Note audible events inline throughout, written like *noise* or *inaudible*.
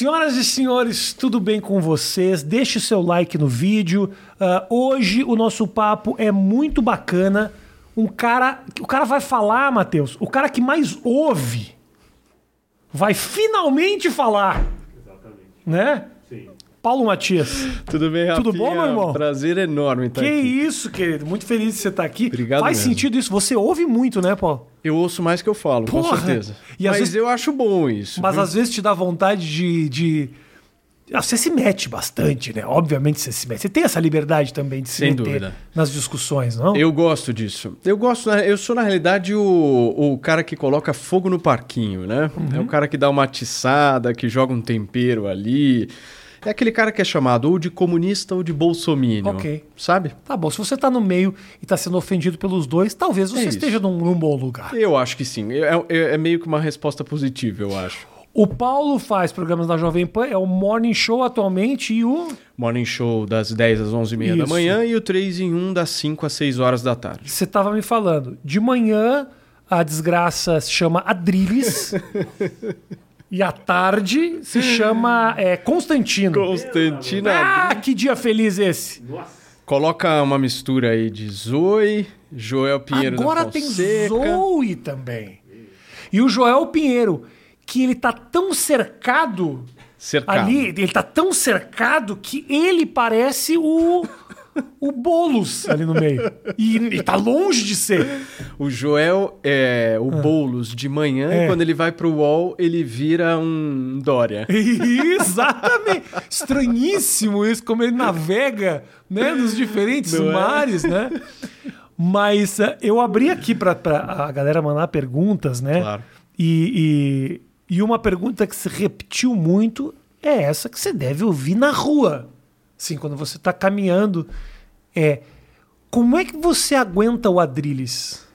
Senhoras e senhores, tudo bem com vocês? Deixe o seu like no vídeo. Uh, hoje o nosso papo é muito bacana. Um cara, o cara vai falar, Matheus, o cara que mais ouve vai finalmente falar. Exatamente. Né? Paulo Matias. Tudo bem, Rafinha? Tudo bom, meu irmão? Prazer enorme estar que aqui. Que isso, querido. Muito feliz de você estar aqui. Obrigado Faz mesmo. sentido isso. Você ouve muito, né, Paulo? Eu ouço mais que eu falo, Porra. com certeza. E às Mas vezes- eu acho bom isso. Mas viu? às vezes te dá vontade de. de... Ah, Você se mete bastante, né? Obviamente você se mete. Você tem essa liberdade também de se Sem meter dúvida. nas discussões, não? Eu gosto disso. Eu gosto, né? eu sou na realidade o, o cara que coloca fogo no parquinho, né? Uhum. É o cara que dá uma atiçada, que joga um tempero ali. É aquele cara que é chamado ou de comunista ou de bolsominion. Ok. Sabe? Tá bom, se você tá no meio e tá sendo ofendido pelos dois, talvez você É esteja num, num bom lugar. Eu acho que sim. É, é- é meio que uma resposta positiva, eu acho. O Paulo faz programas na Jovem Pan, é o Morning Show atualmente e o. Morning Show das 10 às 11h30 da manhã e o 3 em 1 das 5 às 6 horas da tarde. Você tava me falando. De manhã, a desgraça se chama Adriles. *laughs* e à tarde se chama é, Constantino. Constantina Ah, que dia feliz esse! Coloca uma mistura aí de Zoe, Joel Pinheiro Agora da tem. Zoe também. E o Joel Pinheiro, que ele tá tão cercado Cercado. ali, ele tá tão cercado que ele parece o o Boulos ali no meio. E, e tá longe de ser. O Joel é o Boulos de manhã Ah. É. e quando ele vai pro UOL, ele vira um Dória. *laughs* Exatamente. Estranhíssimo isso, como ele navega né, nos diferentes Não é? mares, né? Mas eh, eu abri aqui para a galera mandar perguntas, né? Claro. E, e, e uma pergunta que se repetiu muito é essa que você deve ouvir na rua. Sim, quando você está caminhando. É como é que você aguenta o Adrilles?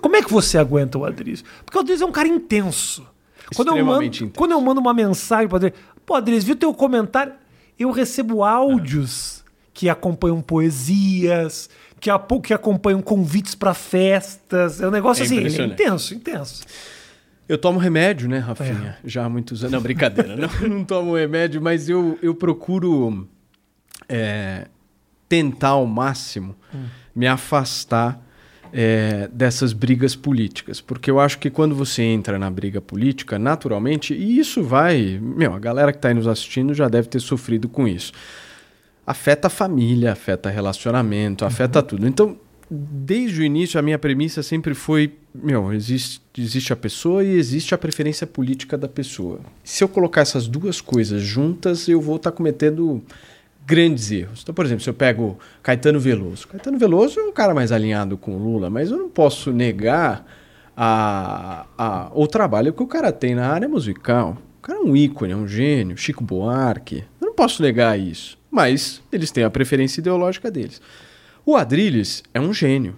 Como é que você aguenta o Adrilles? Porque o Adrilles é um cara intenso. Quando eu, mando, intenso. quando eu mando uma mensagem para Adrilles, pô, Adrilles, viu teu comentário? Eu recebo áudios que acompanham poesias, que, que acompanham convites para festas. É um negócio É assim, é intenso, intenso. Eu tomo remédio, né, Rafinha? É. Já há muitos anos. Não, brincadeira. não, *laughs* não tomo remédio, mas eu, eu procuro é, tentar ao máximo Hum. me afastar é, dessas brigas políticas. Porque eu acho que quando você entra na briga política, naturalmente, e isso vai. Meu, a galera que está aí nos assistindo já deve ter sofrido com isso. Afeta a família, afeta relacionamento, afeta tudo. Então, desde o início, a minha premissa sempre foi: meu, existe, existe a pessoa e existe a preferência política da pessoa. Se eu colocar essas duas coisas juntas, eu vou estar cometendo grandes erros. Então, por exemplo, se eu pego Caetano Veloso. Caetano Veloso é um cara mais alinhado com o Lula, mas eu não posso negar a, a, o trabalho que o cara tem na área musical. O cara é um ícone, é um gênio, Chico Buarque. Eu não posso negar isso. Mas eles têm a preferência ideológica deles. O Adrilles é um gênio.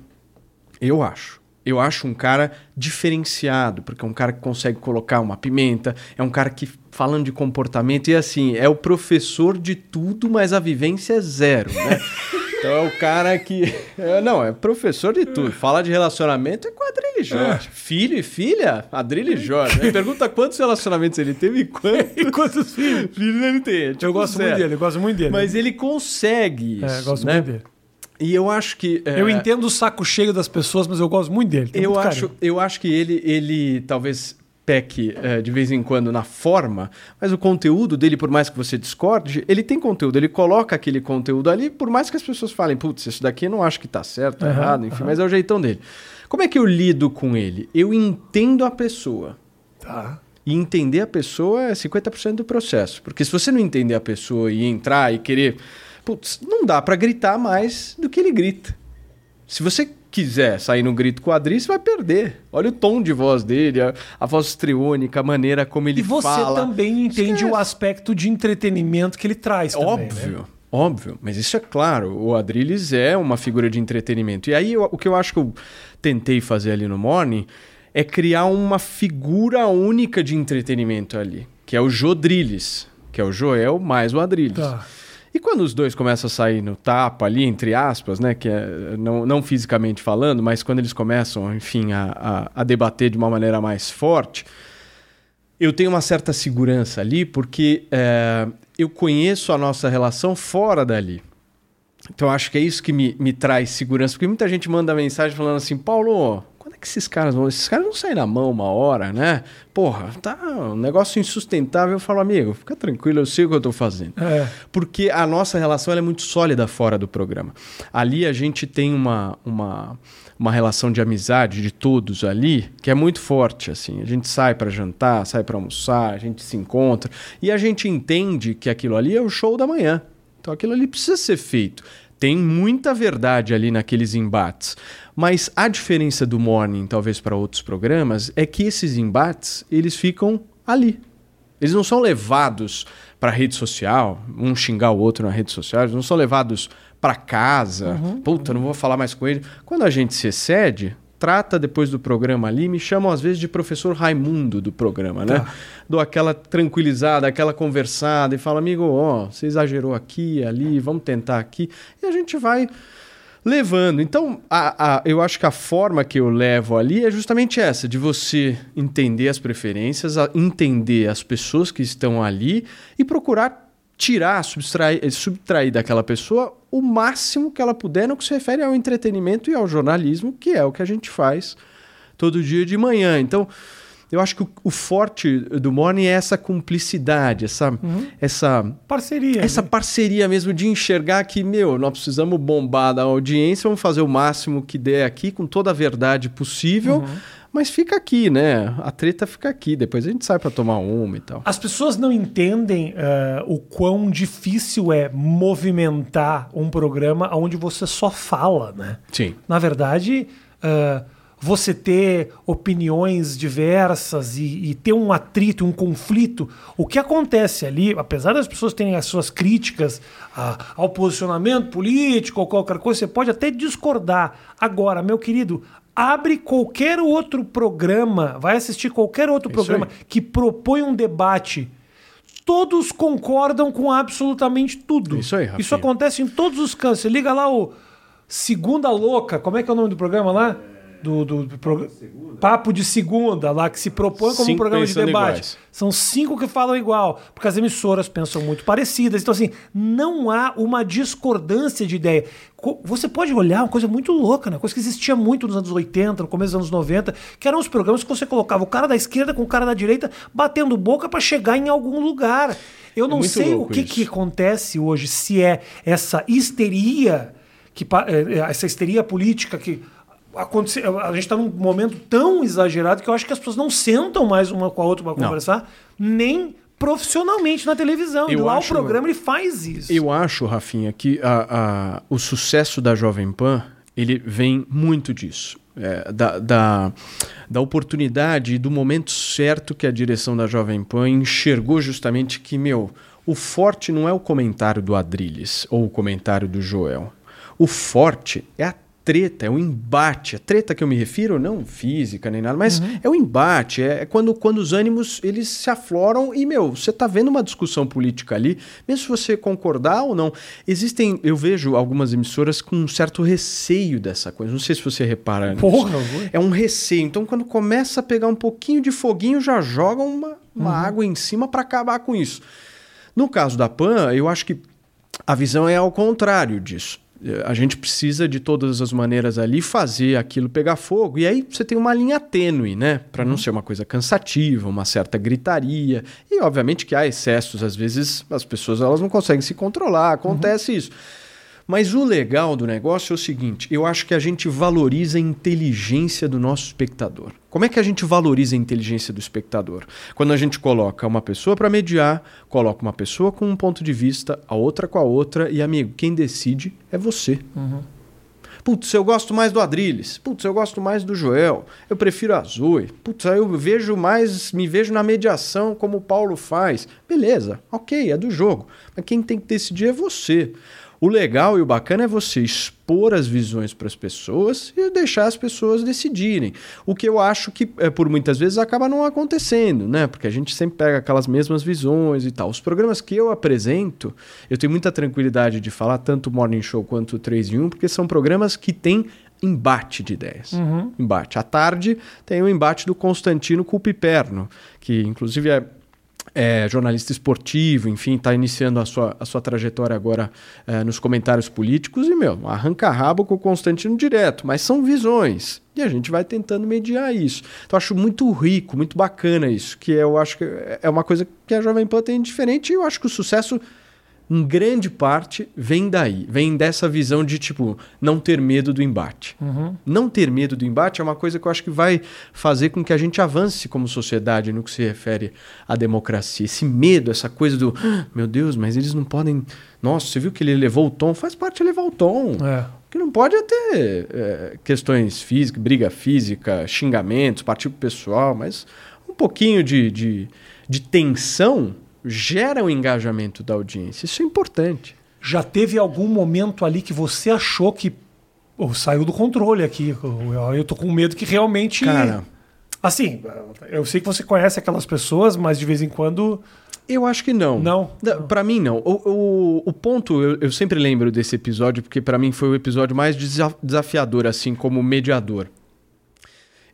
Eu acho. Eu acho um cara diferenciado, porque é um cara que consegue colocar uma pimenta, é um cara que, falando de comportamento, e assim, é o professor de tudo, mas a vivência é zero, né? *laughs* Então é o cara que. é, não, é professor de tudo. Fala de relacionamento é com a Adrilles Jorge. Filho e filha? Adrilles *laughs* Jorge. Aí Pergunta quantos relacionamentos ele teve e quantos *laughs* E quantos filhos? filhos ele tem. É tipo Eu gosto zero. muito dele, eu gosto muito dele. Mas ele consegue isso. É, eu gosto né? muito dele. E eu acho que. é, Eu entendo o saco cheio das pessoas, mas eu gosto muito dele. Eu muito acho, carinho. eu acho que ele, ele talvez peque é, de vez em quando na forma, mas o conteúdo dele, por mais que você discorde, ele tem conteúdo, ele coloca aquele conteúdo ali, por mais que as pessoas falem, putz, isso daqui eu não acho que tá certo, Aham, errado, enfim, aham. mas é o jeitão dele. Como é que eu lido com ele? Eu entendo a pessoa. Tá. E entender a pessoa é 50% do processo. Porque se você não entender a pessoa e entrar e querer. Putz, não dá pra gritar mais do que ele grita. Se você quiser sair no grito com o Adri, você vai perder. Olha o tom de voz dele, a, a voz histriônica, a maneira como ele E você fala. também entende Esquece. o aspecto de entretenimento que ele traz também, Óbvio, né? óbvio. Mas isso é claro. O Adrilles é uma figura de entretenimento. E aí eu- o que eu acho que eu tentei fazer ali no Morning é criar uma figura única de entretenimento ali, que é o Jodrilles, que é o Joel mais o Adrilles. Tá. E quando os dois começam a sair no tapa ali, entre aspas, né? Que é não, não fisicamente falando, mas quando eles começam, enfim, a, a, a debater de uma maneira mais forte, eu tenho uma certa segurança ali porque é, eu conheço a nossa relação fora dali. Então acho que é isso que me, me traz segurança, porque muita gente manda mensagem falando assim, Paulo, que esses caras vão? Esses caras vão sair na mão uma hora, né? Porra, tá um negócio insustentável. Eu falo, amigo, fica tranquilo, eu sei o que eu tô fazendo. É. Porque a nossa relação é muito sólida fora do programa. Ali a gente tem uma, uma, uma relação de amizade de todos ali que é muito forte, assim. A gente sai para jantar, sai para almoçar, a gente se encontra e a gente entende que aquilo ali é o show da manhã. Então aquilo ali precisa ser feito. Tem muita verdade ali naqueles embates. Mas a diferença do Morning, talvez para outros programas, é que esses embates, eles ficam ali. Eles não são levados para a rede social, um xingar o outro na rede social, eles não são levados para casa. Uhum, Puta, não vou falar mais com ele. Quando a gente se excede, trata depois do programa ali, me chamam às vezes de professor Raimundo do programa, né? Tá. Dou aquela tranquilizada, aquela conversada e falo, amigo, ó, você exagerou aqui, ali, vamos tentar aqui. E a gente vai levando. Então, a, a, eu acho que a forma que eu levo ali é justamente essa, de você entender as preferências, entender as pessoas que estão ali e procurar tirar, subtrair, subtrair daquela pessoa o máximo que ela puder no que se refere ao entretenimento e ao jornalismo, que é o que a gente faz todo dia de manhã. Então, eu acho que o, o, forte do Morning é essa cumplicidade, essa, uhum. essa parceria. Essa né? parceria mesmo de enxergar que, meu, nós precisamos bombar da audiência, vamos fazer o máximo que der aqui, com toda a verdade possível. Uhum. Mas fica aqui, né? A treta fica aqui, depois a gente sai para tomar uma e tal. As pessoas não entendem uh, o quão difícil é movimentar um programa onde você só fala, né? Sim. Na verdade, uh, você ter opiniões diversas e, e, ter um atrito, um conflito. O que acontece ali, apesar das pessoas terem as suas críticas a, ao posicionamento político ou qualquer coisa, você pode até discordar. Agora, meu querido, abre qualquer outro programa, vai assistir qualquer outro Isso programa aí. que propõe um debate. Todos concordam com absolutamente tudo. Isso aí, Rafinha. Isso acontece em todos os cantos. Você liga lá o Segunda Louca, como é que é o nome do programa lá? Do, do, do pro... Papo de Segunda, lá que se propõe como cinco um programa de debate. Iguais. São cinco que falam igual, porque as emissoras pensam muito parecidas. Então, assim, não há uma discordância de ideia. Você pode olhar uma coisa muito louca, né? Coisa que existia muito nos anos 80, no começo dos anos 90, que eram os programas que você colocava o cara da esquerda com o cara da direita batendo boca para chegar em algum lugar. Eu é não é sei o que, que acontece hoje, se é essa histeria que é, essa histeria política que acontecer. A gente está num momento tão exagerado que eu acho que as pessoas não sentam mais uma com a outra para conversar, nem profissionalmente na televisão. Eu lá acho, o programa ele faz isso. Eu acho, Rafinha, que a, a, o sucesso da Jovem Pan ele vem muito disso. É, da, da, da oportunidade e do momento certo que a direção da Jovem Pan enxergou justamente que, meu, o forte não é o comentário do Adrilles ou o comentário do Joel. O forte é a treta, é o embate. A treta que eu me refiro, não física nem nada, mas uhum. é o embate. É, é quando, quando os ânimos eles se afloram e, meu, você tá vendo uma discussão política ali, mesmo se você concordar ou não. Existem, eu vejo algumas emissoras com um certo receio dessa coisa. Não sei se você repara Porra, É um receio. Então, quando começa a pegar um pouquinho de foguinho, já joga uma, uma uhum. água em cima para acabar com isso. No caso da PAN, eu acho que a visão é ao contrário disso a gente precisa de todas as maneiras ali fazer aquilo pegar fogo. E aí você tem uma linha tênue, né? Para não uhum. ser uma coisa cansativa, uma certa gritaria. E obviamente que há excessos, às vezes as pessoas elas não conseguem se controlar, acontece uhum. isso. Mas o legal do negócio é o seguinte: eu acho que a gente valoriza a inteligência do nosso espectador. Como é que a gente valoriza a inteligência do espectador? Quando a gente coloca uma pessoa para mediar, coloca uma pessoa com um ponto de vista, a outra com a outra, e amigo, quem decide é você. Uhum. Putz, eu gosto mais do Adrilles. Putz, eu gosto mais do Joel. Eu prefiro a Zoe. Putz, eu vejo mais, me vejo na mediação como o Paulo faz. Beleza, ok, é do jogo. Mas quem tem que decidir é você. O legal e o bacana é você expor as visões para as pessoas e deixar as pessoas decidirem. O que eu acho que, é, por muitas vezes, acaba não acontecendo, né? Porque a gente sempre pega aquelas mesmas visões e tal. Os programas que eu apresento, eu tenho muita tranquilidade de falar, tanto o Morning Show quanto o 3 em 1, porque são programas que têm embate de ideias. Uhum. Embate. À tarde tem o embate do Constantino com o Piperno, que inclusive é é, jornalista esportivo, enfim, está iniciando a sua, a sua trajetória agora é, nos comentários políticos e, meu, arranca rabo com o Constantino direto, mas são visões. E a gente vai tentando mediar isso. Então, acho muito rico, muito bacana isso, que eu acho que é uma coisa que a Jovem Pan tem diferente e eu acho que o sucesso em grande parte, vem daí. Vem dessa visão de, tipo, não ter medo do embate. Uhum. Não ter medo do embate é uma coisa que eu acho que vai fazer com que a gente avance como sociedade no que se refere à democracia. Esse medo, essa coisa do, ah, meu Deus, mas eles não podem. Nossa, você viu que ele levou o tom? Faz parte de levar o tom. É. O que não pode é ter é, questões físicas, briga física, xingamentos, partido pessoal, mas um pouquinho de, de, de tensão gera o engajamento da audiência. Isso é importante. Já teve algum momento ali que você achou que oh, saiu do controle aqui? Eu, eu tô com medo que realmente. Cara. Assim, eu sei que você conhece aquelas pessoas, mas de vez em quando. Eu acho que não. Não? Para mim, não. O, o, o ponto, eu, eu, sempre lembro desse episódio, porque para mim foi o episódio mais desafiador, assim, como mediador.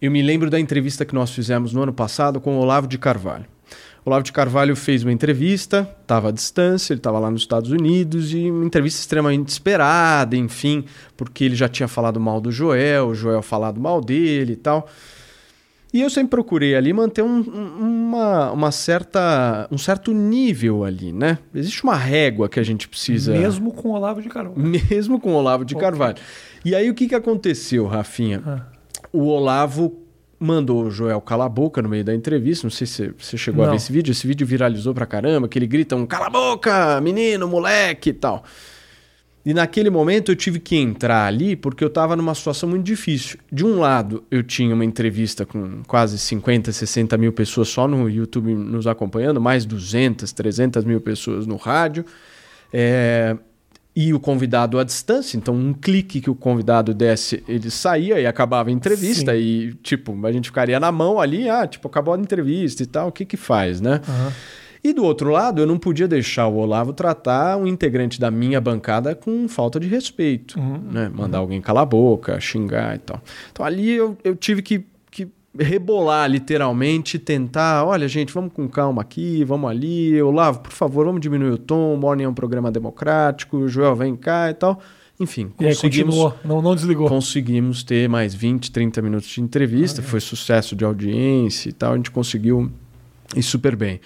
Eu me lembro da entrevista que nós fizemos no ano passado com o Olavo de Carvalho. Olavo de Carvalho fez uma entrevista, estava à distância, ele estava lá nos Estados Unidos, e uma entrevista extremamente esperada, enfim, porque ele já tinha falado mal do Joel, o Joel falado mal dele e tal. E eu sempre procurei ali manter um, uma, uma certa, um certo nível ali, né? Existe uma régua que a gente precisa. Mesmo com o Olavo de Carvalho. Mesmo com o Olavo de okay. Carvalho. E aí o que, que aconteceu, Rafinha? Ah. O Olavo mandou o Joel calar a boca no meio da entrevista. Não sei se você chegou Não. a ver esse vídeo. Esse vídeo viralizou pra caramba, que ele grita um cala a boca, menino, moleque e tal. E naquele momento eu tive que entrar ali porque eu estava numa situação muito difícil. De um lado, eu tinha uma entrevista com quase 50, 60 mil pessoas só no YouTube nos acompanhando, mais 200, 300 mil pessoas no rádio. É, e o convidado à distância, então um clique que o convidado desse, ele saía e acabava a entrevista Sim. e tipo, a gente ficaria na mão ali, ah, tipo, acabou a entrevista e tal, o que que faz, né? Uhum. E do outro lado, eu não podia deixar o Olavo tratar um integrante da minha bancada com falta de respeito, uhum. né? Mandar uhum. alguém calar a boca, xingar e tal. Então ali eu, eu tive que rebolar literalmente, tentar, olha gente, vamos com calma aqui, vamos ali, Olavo, por favor, vamos diminuir o tom, o Morning é um programa democrático, o Joel vem cá e tal. Enfim, e conseguimos, aí não, não desligou. Conseguimos ter mais 20, 30 minutos de entrevista, ah, é. foi sucesso de audiência e tal, a gente conseguiu ir super bem.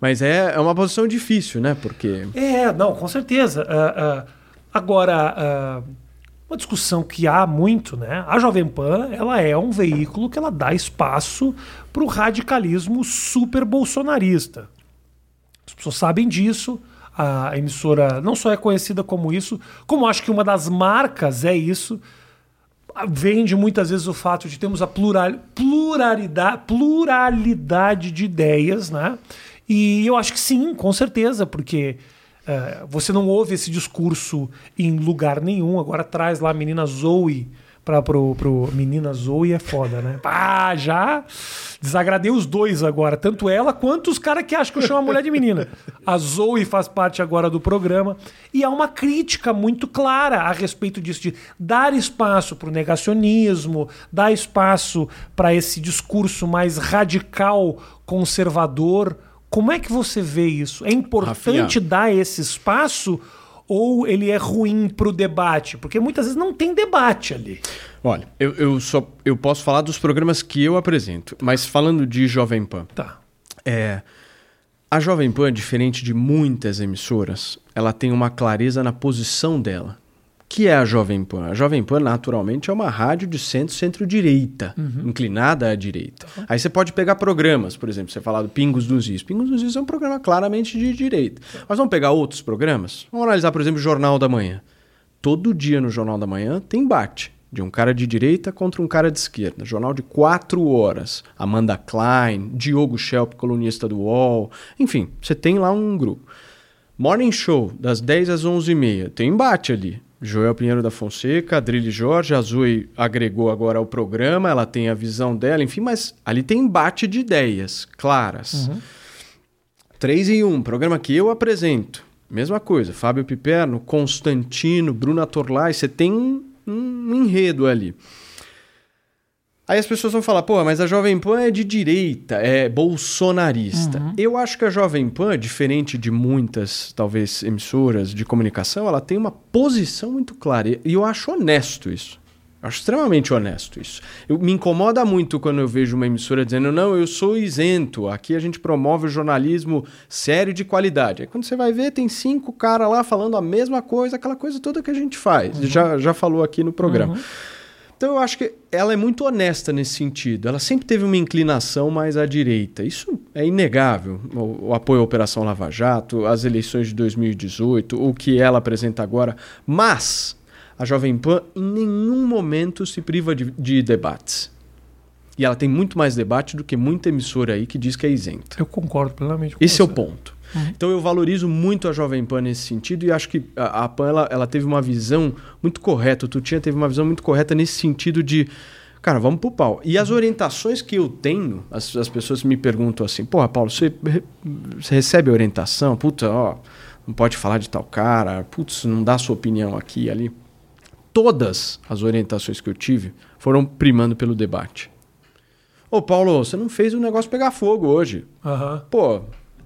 Mas é, é uma posição difícil, né? Porque. É, não, com certeza. Uh, uh, agora. Uh uma discussão que há muito, né? A Jovem Pan, ela é um veículo que ela dá espaço para o radicalismo super bolsonarista. As pessoas sabem disso. A emissora não só é conhecida como isso, como acho que uma das marcas é isso. Vende muitas vezes o fato de termos a plural, pluralidade, pluralidade de ideias, né? E eu acho que sim, com certeza, porque é, você não ouve esse discurso em lugar nenhum. Agora traz lá a menina Zoe para pro, pro. Menina Zoe é foda, né? Pá, já desagradei os dois agora. Tanto ela quanto os caras que acham que eu chamo a mulher de menina. A Zoe faz parte agora do programa. E há uma crítica muito clara a respeito disso, de dar espaço para o negacionismo, dar espaço para esse discurso mais radical, conservador como é que você vê isso? É importante Rafinha. dar esse espaço ou ele é ruim para o debate? Porque muitas vezes não tem debate ali. Olha, eu, eu, só eu posso falar dos programas que eu apresento, mas falando de Jovem Pan. Tá. É, a Jovem Pan, diferente de muitas emissoras, ela tem uma clareza na posição dela que é a Jovem Pan? A Jovem Pan, naturalmente, é uma rádio de centro, centro-direita, uhum. inclinada à direita. Uhum. Aí você pode pegar programas, por exemplo, você falar do Pingos dos Is. Pingos dos Is é um programa claramente de direita. Mas vamos pegar outros programas? Vamos analisar, por exemplo, o Jornal da Manhã. Todo dia no Jornal da Manhã tem embate de um cara de direita contra um cara de esquerda. Jornal de quatro horas. Amanda Klein, Diogo Schelp, colunista do UOL. Enfim, você tem lá um grupo. Morning Show, das 10 às 11h30. Tem embate ali. Joel Pinheiro da Fonseca, Adrilho Jorge, a Azui agregou agora ao programa, ela tem a visão dela, enfim, mas ali tem embate de ideias claras. Uhum. 3 em 1, programa que eu apresento. Mesma coisa, Fábio Piperno, Constantino, Bruna Torlai, você tem um enredo ali. Aí as pessoas vão falar, pô, mas a Jovem Pan é de direita, é bolsonarista. Uhum. Eu acho que a Jovem Pan, diferente de muitas, talvez, emissoras de comunicação, ela tem uma posição muito clara. E eu acho honesto isso. Acho extremamente honesto isso. Eu, me incomoda muito quando eu vejo uma emissora dizendo, não, eu sou isento, aqui a gente promove o jornalismo sério de qualidade. Aí quando você vai ver, tem cinco caras lá falando a mesma coisa, aquela coisa toda que a gente faz. Uhum. Já, já falou aqui no programa. Uhum. Então eu acho que ela é muito honesta nesse sentido. Ela sempre teve uma inclinação mais à direita. Isso é inegável. O, o apoio à Operação Lava Jato, as eleições de 2018, o que ela apresenta agora. Mas a Jovem Pan em nenhum momento se priva de, de debates. E ela tem muito mais debate do que muita emissora aí que diz que é isenta. Eu concordo plenamente com Esse você. é o ponto. Uhum. Então eu valorizo muito a Jovem Pan nesse sentido e acho que a, a Pan ela, ela, teve uma visão muito correta, o Tutinha teve uma visão muito correta nesse sentido de, cara, vamos pro pau. E as orientações que eu tenho, as, as pessoas me perguntam assim, porra, Paulo, você, você recebe orientação? Puta, ó, não pode falar de tal cara, putz, não dá sua opinião aqui e ali. Todas as orientações que eu tive foram primando pelo debate. Ô, Paulo, você não fez o negócio pegar fogo hoje. Uhum. Pô,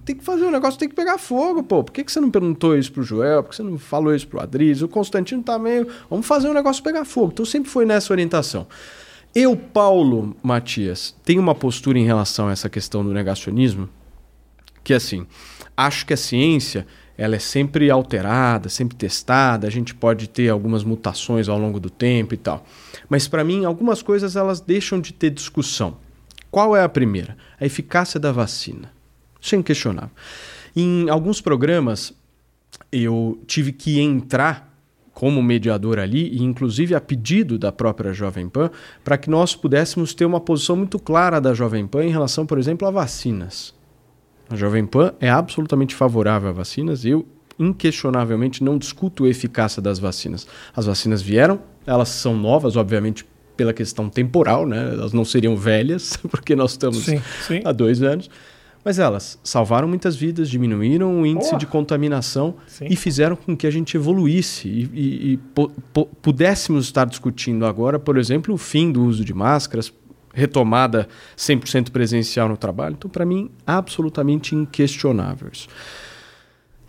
tem que fazer um negócio, tem que pegar fogo, pô. Por que, que você não perguntou isso pro Joel? Por que você não falou isso pro Adriz? O Constantino tá meio. Vamos fazer um negócio pegar fogo. Então sempre foi nessa orientação. Eu, Paulo Matias, tenho uma postura em relação a essa questão do negacionismo que assim, acho que a ciência ela é sempre alterada, sempre testada, a gente pode ter algumas mutações ao longo do tempo e tal. Mas para mim, algumas coisas elas deixam de ter discussão. Qual é a primeira? A eficácia da vacina. Isso é inquestionável. Em alguns programas, eu tive que entrar como mediador ali, e inclusive a pedido da própria Jovem Pan, para que nós pudéssemos ter uma posição muito clara da Jovem Pan em relação, por exemplo, a vacinas. A Jovem Pan é absolutamente favorável a vacinas, eu inquestionavelmente não discuto a eficácia das vacinas. As vacinas vieram, elas são novas, obviamente, pela questão temporal, né? elas não seriam velhas, *laughs* porque nós estamos sim, sim. há dois anos. Mas elas salvaram muitas vidas, diminuíram o índice de contaminação Sim. e fizeram com que a gente evoluísse e, e, e pudéssemos estar discutindo agora, por exemplo, o fim do uso de máscaras, retomada 100% presencial no trabalho. Então, para mim, absolutamente inquestionável isso.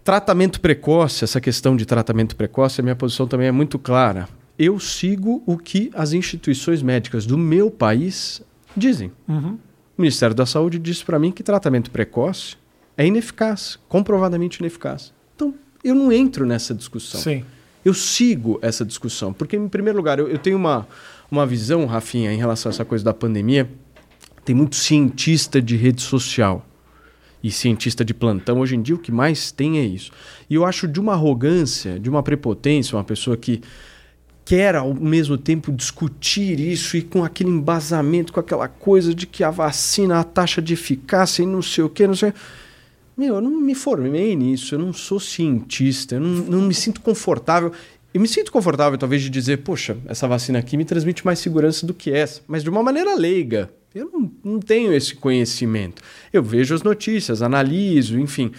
Tratamento precoce, essa questão de tratamento precoce, a minha posição também é muito clara. Eu sigo o que as instituições médicas do meu país dizem. Uhum. O Ministério da Saúde disse para mim que tratamento precoce é ineficaz, comprovadamente ineficaz. Então, eu não entro nessa discussão. Sim. Eu sigo essa discussão, porque, em primeiro lugar, eu, eu tenho uma, uma visão, Rafinha, em relação a essa coisa da pandemia. Tem muito cientista de rede social e cientista de plantão. Hoje em dia, o que mais tem é isso. E eu acho de uma arrogância, de uma prepotência, uma pessoa que quer ao mesmo tempo discutir isso e com aquele embasamento, com aquela coisa de que a vacina, a taxa de eficácia e não sei o que, não sei. Meu, eu não me formei nisso, eu não sou cientista, eu não, não me sinto confortável. Eu me sinto confortável, talvez, de dizer, poxa, essa vacina aqui me transmite mais segurança do que essa, mas de uma maneira leiga. Eu não, não tenho esse conhecimento. Eu vejo as notícias, analiso, enfim.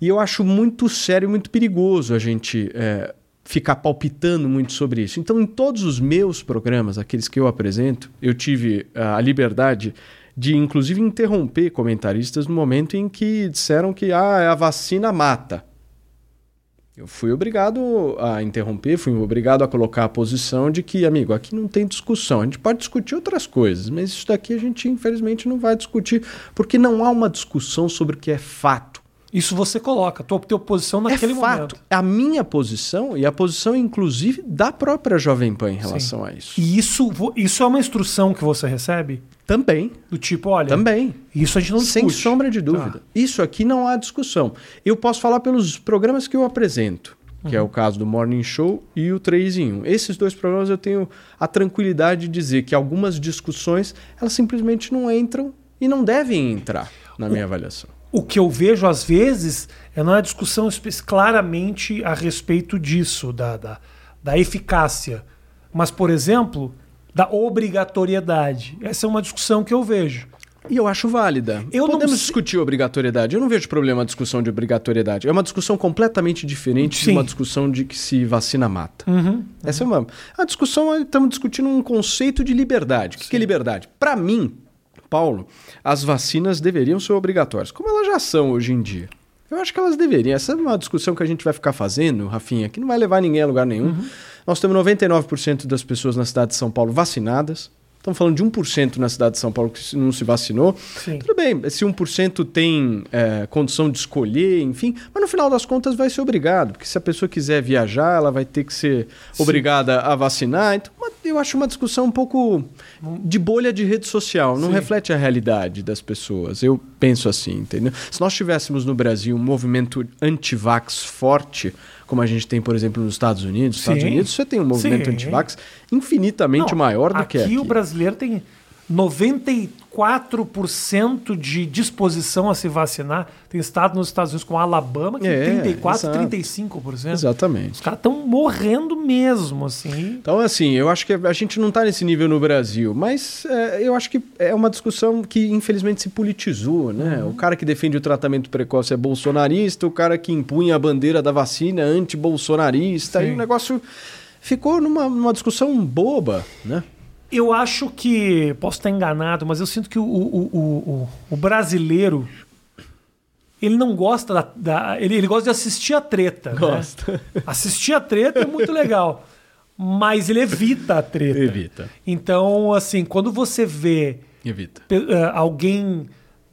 E eu acho muito sério e muito perigoso a gente é, ficar palpitando muito sobre isso. Então, em todos os meus programas, aqueles que eu apresento, eu tive a liberdade de, inclusive, interromper comentaristas no momento em que disseram que ah, a vacina mata. Eu fui obrigado a interromper, fui obrigado a colocar a posição de que, amigo, aqui não tem discussão. A gente pode discutir outras coisas, mas isso daqui a gente, infelizmente, não vai discutir, porque não há uma discussão sobre o que é fato. Isso você coloca, tua, tua posição naquele é fato. momento. A minha posição e a posição, inclusive, da própria Jovem Pan em relação Sim. a isso. E isso, isso é uma instrução que você recebe? Também. Do tipo, olha. Também. Isso a gente não discute. Sem sombra de dúvida. Tá. Isso aqui não há discussão. Eu posso falar pelos programas que eu apresento, que uhum. é o caso do Morning Show e o 3 em 1. Esses dois programas eu tenho a tranquilidade de dizer que algumas discussões elas simplesmente não entram e não devem entrar na minha avaliação o que eu vejo às vezes é uma discussão claramente a respeito disso, da, da, da eficácia. Mas, por exemplo, da obrigatoriedade. Essa é uma discussão que eu vejo. E eu acho válida. Eu não Podemos discutir obrigatoriedade. Eu não vejo problema na discussão de obrigatoriedade. É uma discussão completamente diferente Sim. de uma discussão de que se vacina mata. Uhum. Essa é uma. A discussão, estamos discutindo um conceito de liberdade. O que, que é liberdade? Para mim, Paulo, as vacinas deveriam ser obrigatórias, como elas já são hoje em dia. Eu acho que elas deveriam. Essa é uma discussão que a gente vai ficar fazendo, Rafinha, que não vai levar ninguém a lugar nenhum. Uhum. Nós temos 99% das pessoas na cidade de São Paulo vacinadas. Estamos falando de 1% na cidade de São Paulo que se- não se vacinou. Sim. Tudo bem, esse 1% tem é, condição de escolher, enfim, mas no final das contas vai ser obrigado, porque se a pessoa quiser viajar, ela vai ter que ser obrigada a vacinar. Então, eu acho uma discussão um pouco de bolha de rede social, não Sim. reflete a realidade das pessoas. Eu penso assim, entendeu? Se nós tivéssemos no Brasil um movimento anti-vax forte, como a gente tem, por exemplo, nos Estados Unidos, nos Estados. Unidos você tem um movimento anti-vax infinitamente Não, maior do que aqui aqui. o brasileiro tem 94% de disposição a se vacinar. Tem estado nos Estados Unidos com Alabama que É, tem 34, exato. 35%. Exatamente. Os caras estão morrendo mesmo, assim. Então, assim, eu acho que a gente não está nesse nível no Brasil, mas é, eu acho que é uma discussão que infelizmente se politizou, né? Uhum. O cara que defende o tratamento precoce é bolsonarista, o cara que impunha a bandeira da vacina é anti-bolsonarista, e o negócio ficou numa, numa discussão boba, né? Eu acho que, posso estar enganado, mas eu sinto que o, o, o, o, brasileiro, ele não gosta da... da- ele, ele gosta de assistir a treta. né? Gosta. Assistir a treta é muito legal, mas ele evita a treta. Evita. Então, assim, quando você vê Evita. eh, alguém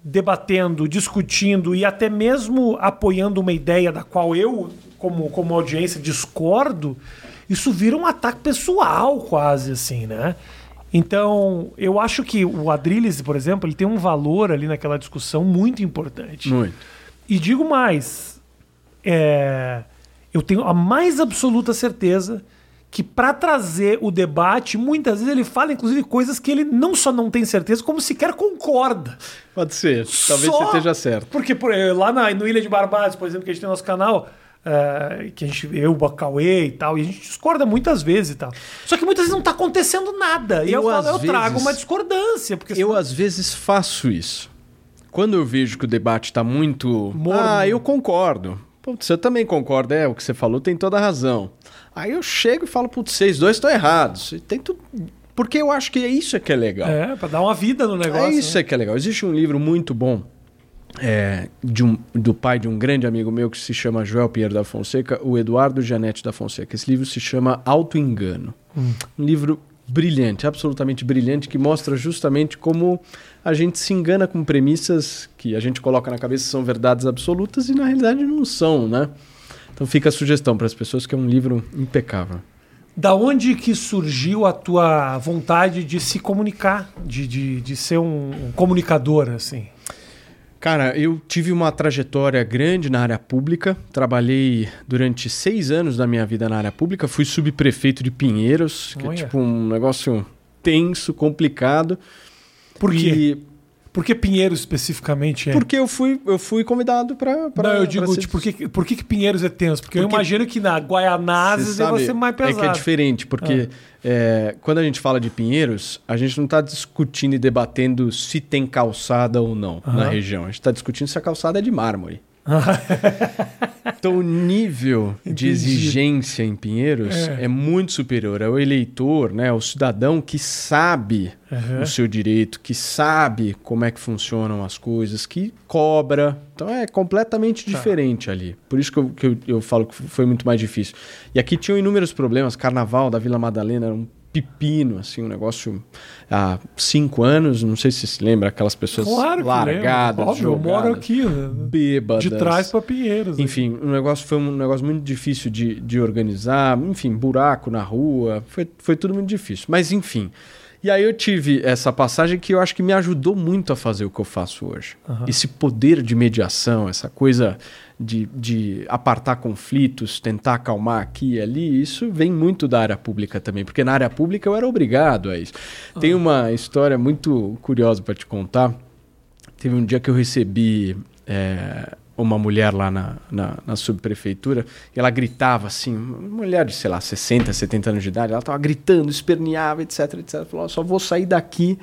debatendo, discutindo e até mesmo apoiando uma ideia da qual eu, como, como audiência, discordo, isso vira um ataque pessoal quase, assim, né? Então, eu acho que o Adrilles, por exemplo, ele tem um valor ali naquela discussão muito importante. Muito. E digo mais, é, eu tenho a mais absoluta certeza que para trazer o debate, muitas vezes ele fala inclusive coisas que ele não só não tem certeza, como sequer concorda. Pode ser. Talvez Só- você esteja certo. Porque por, eh, lá na, no Ilha de Barbados, por exemplo, que a gente tem nosso canal, eh, que a gente eu, o Bacauê e tal, e a gente discorda muitas vezes e tal. Só que muitas vezes não tá acontecendo nada. E eu, Eu, falo, eu trago vezes- uma discordância. Porque Eu, às vezes, faço isso. Quando eu vejo que o debate está muito. Morno. Ah, eu concordo. Putz, eu também concordo. É, o que você falou tem toda a razão. Aí eu chego e falo, putz, vocês dois estão errados. E Tem tudo... Porque eu acho que é isso é que é legal. É, pra dar uma vida no negócio. É isso né? é que é legal. Existe um livro muito bom é, de um, do pai de um grande amigo meu que se chama Joel Pinheiro da Fonseca, o Eduardo Janete da Fonseca. Esse livro se chama Auto Engano. Um livro brilhante, absolutamente brilhante, que mostra justamente como a gente se engana com premissas que a gente coloca na cabeça que são verdades absolutas e na realidade não são, né? Então fica a sugestão para as pessoas que é um livro impecável. Da onde que surgiu a tua vontade de se comunicar, de, de, de ser um, um comunicador, assim? Cara, eu tive uma trajetória grande na área pública. Trabalhei durante seis anos da minha vida na área pública. Fui subprefeito de Pinheiros, que Olha. é tipo um negócio tenso, complicado. Por quê? E Por que Pinheiros especificamente é? porque eu fui, eu fui convidado para. Não, eu digo, tipo, por, que, por que, que Pinheiros é tenso? Porque, eu Porque- imagino que na Guaianazes Você deve sabe, ser mais pesado. É que é diferente, porque é, quando a gente fala de Pinheiros, a gente não está discutindo e debatendo se tem calçada ou não na Aham. região. A gente está discutindo se a calçada é de mármore. *laughs* Então, o nível de exigência em Pinheiros É. é. muito superior. É o eleitor, né, o cidadão que sabe Aham. o seu direito, que sabe como é que funcionam as coisas, que cobra. Então, é completamente diferente ali. Por isso que, eu, que eu, eu falo que foi muito mais difícil. E aqui tinham inúmeros problemas. Carnaval da Vila Madalena era um pepino, assim, um negócio há cinco anos. Não sei se você se lembra, aquelas pessoas Claro largadas. Óbvio, eu moro jogadas, aqui, né? bêbadas. de trás para Pinheiros. né? Enfim, o negócio foi um negócio muito difícil de, de organizar. Enfim, buraco na rua. Foi, foi tudo muito difícil. Mas, enfim. E aí eu tive essa passagem que eu acho que me ajudou muito a fazer o que eu faço hoje. Aham. Esse poder de mediação, essa coisa de, de apartar conflitos, tentar acalmar aqui e ali, isso vem muito da área pública também. Porque na área pública eu era obrigado a isso. Tem uma história muito curiosa para te contar. Teve um dia que eu recebi é, uma mulher lá na, na, na subprefeitura e ela gritava assim, mulher de, sei lá, 60, 70 anos de idade, ela estava gritando, esperneava, etc, etc. Falou, "Ó, só vou sair daqui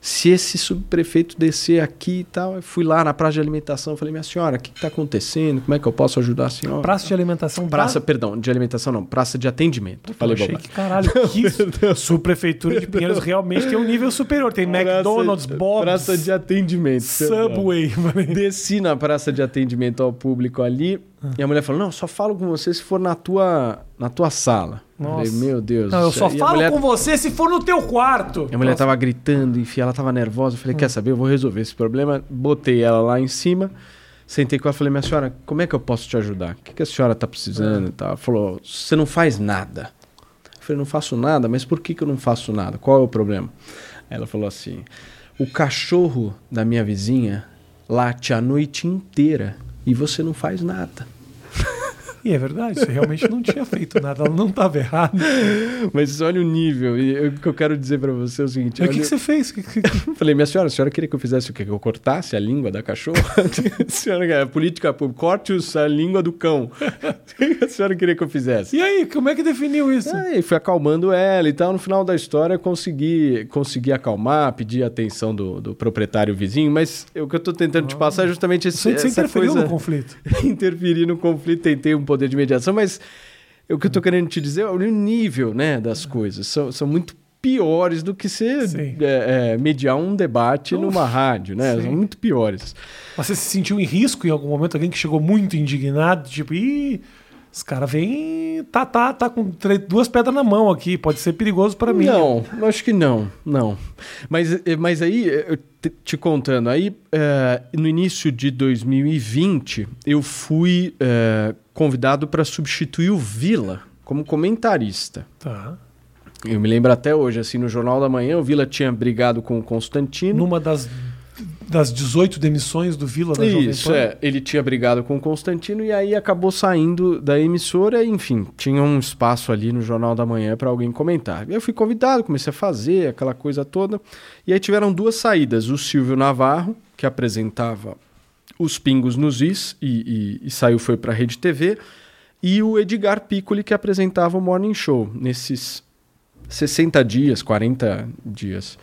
se esse subprefeito descer aqui e tal, eu fui lá na praça de alimentação, falei, minha senhora, o que está acontecendo? Como é que eu posso ajudar a senhora? Praça de alimentação. Praça, perdão, de alimentação não, praça de atendimento. Puta, falei, achei que caralho, que *laughs* isso? Subprefeitura de Pinheiros realmente tem um nível superior. Tem McDonald's, Praça- Bob's, Praça de atendimento. Subway. *laughs* Desci na praça de atendimento ao público ali e a mulher falou: Não, só falo com você se for na tua, na tua sala. Eu Nossa. Falei, Meu Deus. Não, eu só céu." E falo mulher- com você se for no teu quarto. A mulher Nossa. tava gritando, enfim, ela tava nervosa. Eu falei, quer saber? Eu vou resolver esse problema. Botei ela lá em cima, sentei com ela e falei, minha senhora, como é que eu posso te ajudar? O que, que a senhora tá precisando e tal? Ela falou, você não faz nada. Eu falei, não faço nada, mas por que, que eu não faço nada? Qual é o problema? Ela falou assim: o cachorro da minha vizinha late a noite inteira e você não faz nada. *laughs* E é verdade, você realmente não tinha feito nada. Ela não estava errada. Mas olha o nível. E o que eu quero dizer pra você é o seguinte: Mas o que, que você fez? Que- que- *laughs* Falei, minha senhora, a senhora queria que eu fizesse o quê? Que eu cortasse a língua da cachorra? *laughs* a senhora, é política pública, corte a língua do cão. O *laughs* que a senhora queria que eu fizesse? E aí, como é que definiu isso? Aí fui acalmando ela e tal. No final da história, consegui, consegui acalmar, pedir a atenção do, do proprietário vizinho. Mas o que eu tô tentando te passar é justamente esse, Você, você essa interferiu coisa... no conflito. interferir no conflito, tentei um poder de mediação, mas o que eu tô querendo te dizer é o nível né, das coisas. São, são muito piores do que Sim. é, é, mediar um debate Uf, numa rádio, né? sim. São muito piores. Você se sentiu em risco em algum momento? Alguém que chegou muito indignado, tipo, ih, esse cara vem. Tá, tá, tá com duas pedras na mão aqui, pode ser perigoso pra mim. Não, acho que não, não. Mas, eh, mas aí, eh, eu te, te contando, aí eh, no início de 2020, eu fui convidado para substituir o Vila como comentarista. Tá. Eu me lembro até hoje, assim, no Jornal da Manhã, o Vila tinha brigado com o Constantino. Numa das, das 18 demissões do Vila da Isso, Jovem Pan. é. Ele tinha brigado com o Constantino e aí acabou saindo da emissora. Enfim, tinha um espaço ali no Jornal da Manhã para alguém comentar. Eu fui convidado, comecei a fazer aquela coisa toda. E aí tiveram duas saídas. O Silvio Navarro, que apresentava os Pingos nos Is e, e- e saiu, foi para a Rede TV. E o Edgar Piccoli, que apresentava o Morning Show nesses 60 dias, 40 dias.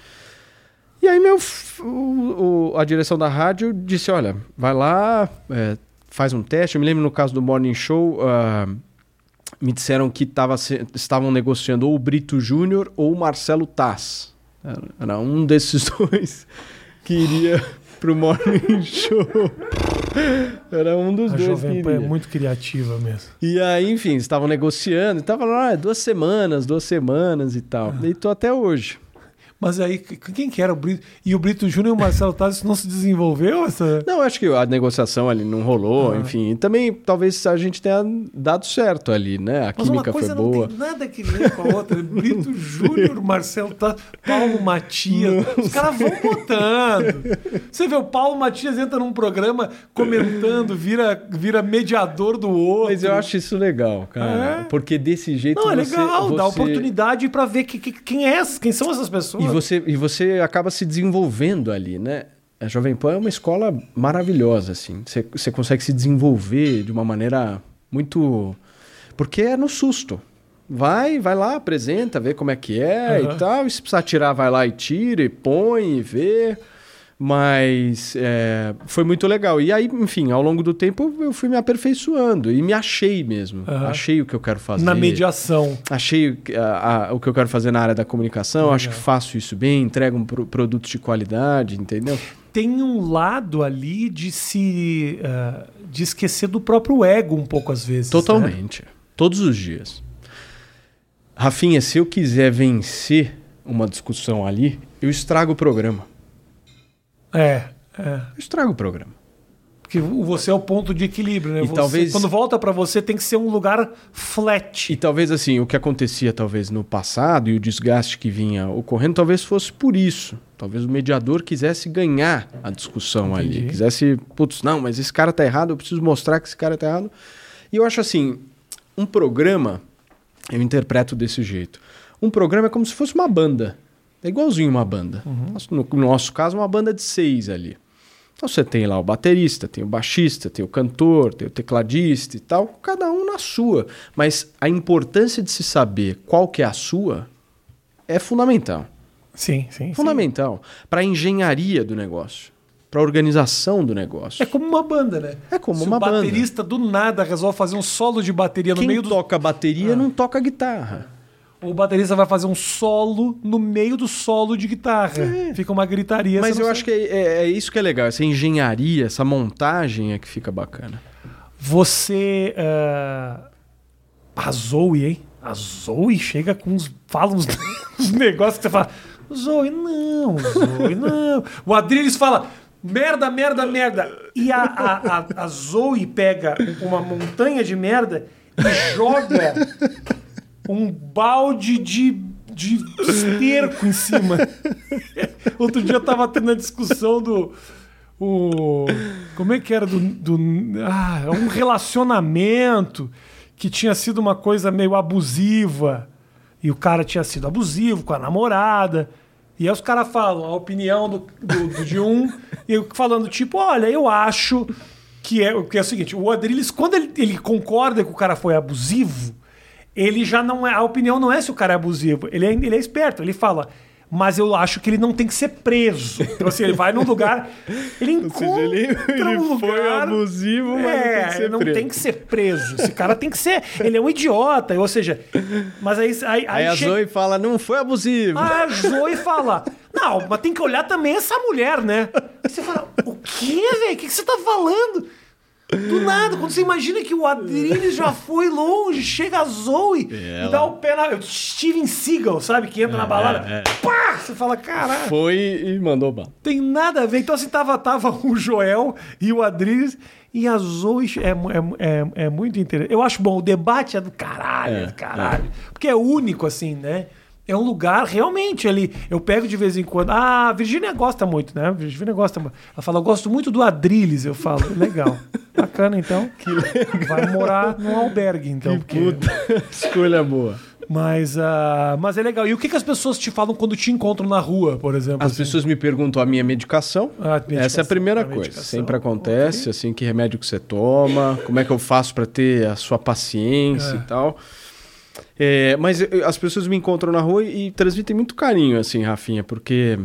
E aí, meu, o- o- a direção da rádio disse: olha, vai lá, é, faz um teste. Eu me lembro no caso do Morning Show, ah, me disseram que tava estavam negociando ou o Brito Júnior ou o Marcelo Tass. Era, era um desses *laughs* dois que iria pro Morning *laughs* Show. Era um dos A dois que Jovem Pan é muito criativa mesmo. E aí, enfim, estavam negociando e tava lá, ah, duas semanas, duas semanas e tal. E tô até hoje. Mas aí, quem que era o Brito? E o Brito Júnior e o Marcelo Taz não se desenvolveu? Essa... Não, acho que a negociação ali não rolou, Ah. enfim. E também talvez a gente tenha dado certo ali, né? A Mas uma química coisa foi não boa. tem nada que ver com a outra. *laughs* Brito Júnior, Marcelo Taz, Paulo Matias. Os caras vão botando. *laughs* Você vê, o Paulo Matias entra num programa comentando, vira, vira mediador do outro. Mas eu acho isso legal, cara. É? Porque desse jeito Não, é você, legal, dá você- oportunidade pra ver que, que- quem é, quem são essas pessoas. E você, e você acaba se desenvolvendo ali, né? A Jovem Pan é uma escola maravilhosa, assim. Você, você consegue se desenvolver de uma maneira muito. Porque é no susto. Vai, vai lá, apresenta, vê como é que é Aham. e tal. E se precisar tirar, vai lá e tira, e põe, e vê. Mas é, foi muito legal. E aí, enfim, ao longo do tempo eu fui me aperfeiçoando e me achei mesmo. Aham. Achei o que eu quero fazer. Na mediação. Achei o que- a- a- o que eu quero fazer na área da comunicação, acho que faço isso bem, entrego um pro, produtos de qualidade, entendeu? Tem um lado ali de se. ah, de esquecer do próprio ego um pouco às vezes. né? Totalmente. Todos os dias. Rafinha, se eu quiser vencer uma discussão ali, eu estrago o programa. É, é. Eu estrago o programa. Porque você é o ponto de equilíbrio, né? E Você- talvez- Quando volta pra você, tem que ser um lugar flat. E talvez assim, o que acontecia talvez no passado e o desgaste que vinha ocorrendo, talvez fosse por isso. Talvez o mediador quisesse ganhar a discussão Entendi. ali. Quisesse, putz, não, mas esse cara tá errado, eu preciso mostrar que esse cara tá errado. E eu acho assim, um programa, eu interpreto desse jeito. Um programa é como se fosse uma banda. É igualzinho uma banda. Nosso- No, no nosso caso, uma banda de seis ali. Então você tem lá o baterista, tem o baixista, tem o cantor, tem o tecladista e tal, cada um na sua. Mas a importância de se saber qual que é a sua é fundamental. Sim, sim. Fundamental. Para a engenharia do negócio. Para a organização do negócio. É como uma banda, né? É como Se uma o banda. baterista do nada resolve fazer um solo de bateria no Quem meio do. toca bateria Ah. não toca guitarra. O baterista vai fazer um solo no meio do solo de guitarra. Fica uma gritaria. É. Mas eu não acho que é, é- é isso que é legal. Essa engenharia, essa montagem é que fica bacana. Você. ah, A Zoe, hein? A Zoe chega com uns. Fala uns, *laughs* uns negócios que você fala. Zoe, não, Zoe, não. O Adriles fala. Merda, merda, merda. E a, a, a, a Zoe pega uma montanha de merda e joga um balde de, de esterco em cima. *laughs* Outro dia eu tava tendo a discussão do. O, como é que era? Do, do, ah, um relacionamento que tinha sido uma coisa meio abusiva. E o cara tinha sido abusivo com a namorada. E aí os caras falam a opinião do, do- do- de um, e falando, tipo, olha, eu acho que é, que é o seguinte: o Adrilles, quando ele, ele concorda que o cara foi abusivo, ele já não é. A opinião não é se o cara é abusivo. Ele é, ele é esperto. Ele fala. Mas eu acho que ele não tem que ser preso. Então, assim, ele vai num lugar. Ele *laughs* encontra um lugar. abusivo, É, ele não tem que ser preso. Esse cara tem que ser. Ele é um idiota. Ou seja, mas aí. Aí, Aí a chega- Zoe fala, não foi abusivo. a Zoe fala: Não, mas tem que olhar também essa mulher, né? Aí você fala: O quê, velho? O que, que você tá falando? Do nada, quando você imagina que o Adriles já foi longe, chega a Zoe e Ela- dá o pé na. Steven Seagal, sabe? Que entra na balada. é. Pá! Você fala: Caralho, Foi e mandou bala. tem nada a ver. Então, assim, tava, tava o Joel e o Adriles. E a Zoe é, é, é, é muito interessante. Eu acho bom, o debate é do caralho, É, é caralho. Porque é único, assim, né? É um lugar realmente ali. Eu pego de vez em quando. Ah, a Virgínia gosta muito, né? A Virgínia gosta muito. Ela fala, eu gosto muito do Adriles. Eu falo, *laughs* legal. Bacana, então. *laughs* Que legal. Vai morar num albergue, então. porque- *laughs* Escolha boa. Mas, ah, mas é legal. E o que, que as pessoas te falam quando te encontram na rua, por exemplo? As assim? pessoão me perguntam a minha medicação. Ah, medicação, Essa é a primeira a coisa. medicação. Sempre acontece, assim, que remédio que você toma, como é que eu faço para ter a sua paciência É. e tal. É, mas eu- as pessoas me encontram na rua e transmitem muito carinho, assim, Rafinha, porque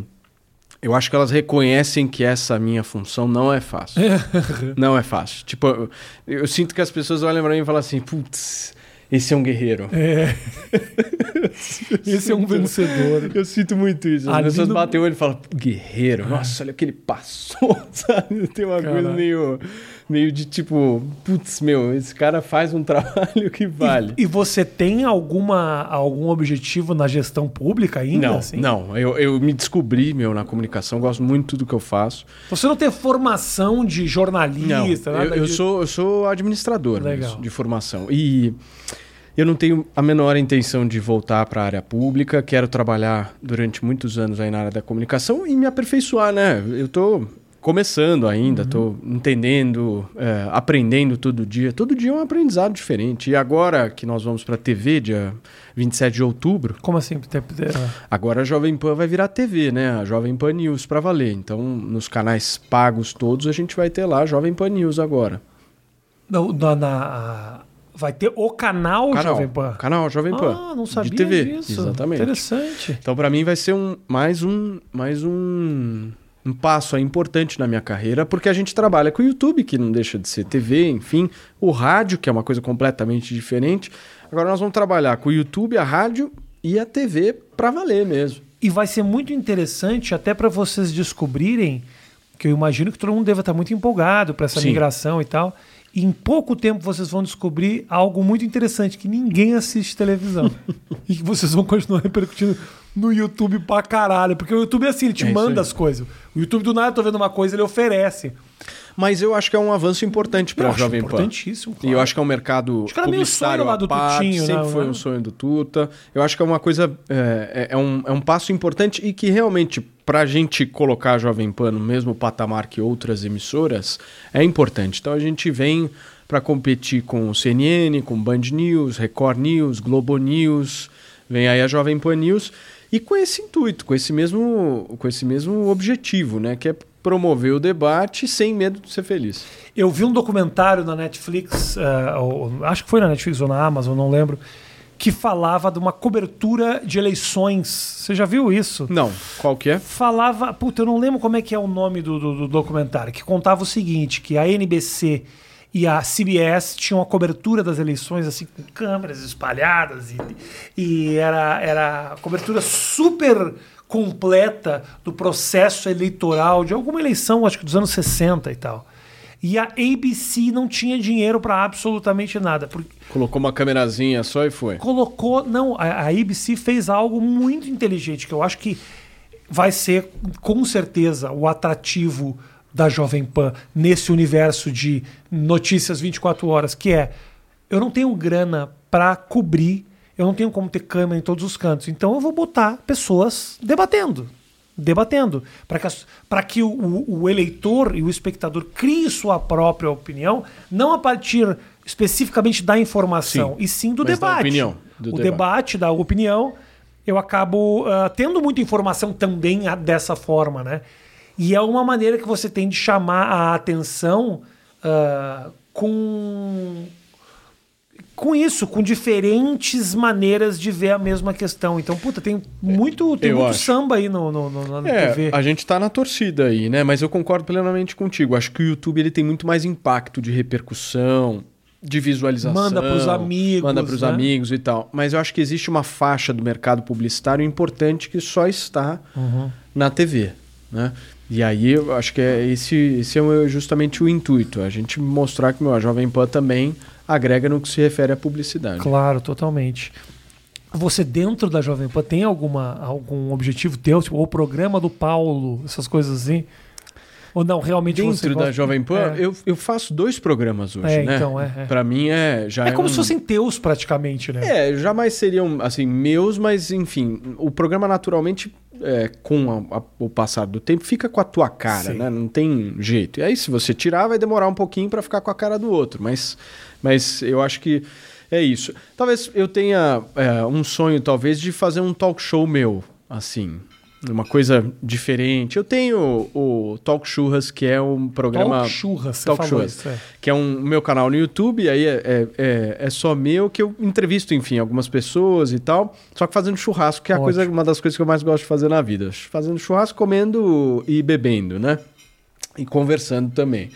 eu acho que elas reconhecem que essa minha função não é fácil. *laughs* não é fácil. Tipo, eu, eu sinto que as pessoas olham pra mim e falam assim, putz, esse é um guerreiro. É. Esse é um vencedor. Eu sinto muito isso. As Ali pessoas no- batem o olho e falam, guerreiro, nossa, olha o que ele passou, *laughs* sabe? Tem uma coisa Caralho. meio, meio de tipo, putz, meu, esse cara faz um *laughs* trabalho que vale. E você tem alguma, algum objetivo na gestão pública ainda? não, assim? não, eu, eu me descobri, meu, na comunicação, gosto muito do que eu faço. Você não tem formação de Não, jornalista, eu, nada eu disso? sou, eu sou administrador mesmo, de formação. E eu não tenho a menor intenção de voltar para a área pública. Quero trabalhar durante muitos anos aí na área da comunicação e me aperfeiçoar, né? Eu tô começando ainda, tô entendendo, é, aprendendo todo dia. Todo dia é um aprendizado diferente. E agora que nós vamos para a TV, dia 27 de outubro, Como assim? Tem- tem- Agora a Jovem Pan vai virar TV, né? A Jovem Pan News para valer. Então, nos canais pagos todos, a gente vai ter lá a Jovem Pan News agora. Não, na, na- vai ter o canal, Jovem Pan? Canal Jovem Pan. Ah, não sabia de TV. disso. Exatamente. Interessante. Então, para mim vai ser um mais um mais um um passo aí importante na minha carreira, porque a gente trabalha com o YouTube, que não deixa de ser TV, enfim, o rádio, que é uma coisa completamente diferente. Agora nós vamos trabalhar com o YouTube, a rádio e a TV para valer mesmo. E vai ser muito interessante até para vocês descobrirem, que eu imagino que todo mundo deva estar muito empolgado para essa Sim. migração e tal. E em pouco tempo vocês vão descobrir algo muito interessante, que ninguém assiste televisão. *laughs* e que vocês vão continuar repercutindo no YouTube pra caralho. Porque o YouTube é assim, ele te É manda as coisas. O YouTube do nada, eu tô vendo uma coisa, ele oferece. Mas eu acho que é um avanço importante para a Jovem Pan. importantíssimo, E claro. eu acho que é um mercado Acho que era meio publicitário sonho lá do parte, Tutinho, sempre né? foi um sonho do Tuta. Eu acho que é uma coisa, é, é- é um, é um passo importante e que realmente, para a gente colocar a Jovem Pan no mesmo patamar que outras emissoras, é importante. Então a gente vem para competir com o CNN, com Band News, Record News, Globo News, vem aí a Jovem Pan News e com esse intuito, com esse mesmo, com esse mesmo objetivo, né, que é promover o debate sem medo de ser feliz. Eu vi um documentário na Netflix, eh, ou- acho que foi na Netflix ou na Amazon, não lembro, que falava de uma cobertura de eleições. Você já viu isso? Não, qual que é? Falava. Puta, eu não lembro como é que é o nome do, do, do documentário, que contava o seguinte: que a NBC e a CBS tinham a cobertura das eleições, assim, com câmeras espalhadas, e, e era, era cobertura super completa do processo eleitoral de alguma eleição, acho que dos anos 60 e tal. E a ABC não tinha dinheiro para absolutamente nada. Porque Colocou uma câmerazinha só e foi. colocou. Não, a, a ABC fez algo muito inteligente, que eu acho que vai ser, com certeza, o atrativo da Jovem Pan nesse universo de notícias 24 horas, que é eu não tenho grana para cobrir, eu não tenho como ter câmera em todos os cantos, então eu vou botar pessoas debatendo. Debatendo, para que, pra que o, o- eleitor e o espectador crie sua própria opinião, não a partir especificamente da informação, Sim, e sim do debate. opinião, do o debate. debate, da opinião, eu acabo ah, tendo muita informação também ah, dessa forma, né? E é uma maneira que você tem de chamar a atenção ah, com com isso, com diferentes maneiras de ver a mesma questão. Então, puta, tem muito, tem Eu muito acho. samba aí no, no, no- na É, TV. a gente tá na torcida aí, né? Mas eu concordo plenamente contigo. Acho que o YouTube ele tem muito mais impacto de repercussão, de visualização. Manda pros amigos, Manda pros né? amigos e tal. Mas eu acho que existe uma faixa do mercado publicitário importante que só está Uhum. na TV, né? E aí eu acho que é esse, esse é justamente o intuito. A gente mostrar que meu, a Jovem Pan também agrega no que se refere à publicidade. Claro, totalmente. Você dentro da Jovem Pan tem alguma, algum objetivo teu? Tipo, o programa do Paulo, essas coisas assim? Ou não, realmente você Dentro da gosta- Jovem Pan, É. eu, eu faço dois programas hoje, É, né? então, é, é. Pra mim é já É como um- se fossem teus praticamente, né? É, jamais seriam assim meus, mas enfim, o programa naturalmente é, com a- a- o passar do tempo fica com a tua cara, Sim. né? Não tem jeito. E aí se você tirar vai demorar um pouquinho pra ficar com a cara do outro, mas mas eu acho que é isso. Talvez eu tenha é, um sonho talvez de fazer um talk show meu, assim. Uma coisa diferente. Eu tenho o Talk Churras, que é um programa. Talk Churras, você Talk falou Churras, isso, é. que é um meu canal no YouTube, aí é, é, é- é só meu, que eu entrevisto, enfim, algumas pessoas e tal, só que fazendo churrasco, que é a Ótimo. coisa, uma das coisas que eu mais gosto de fazer na vida. Fazendo churrasco, comendo e bebendo, né? E conversando também.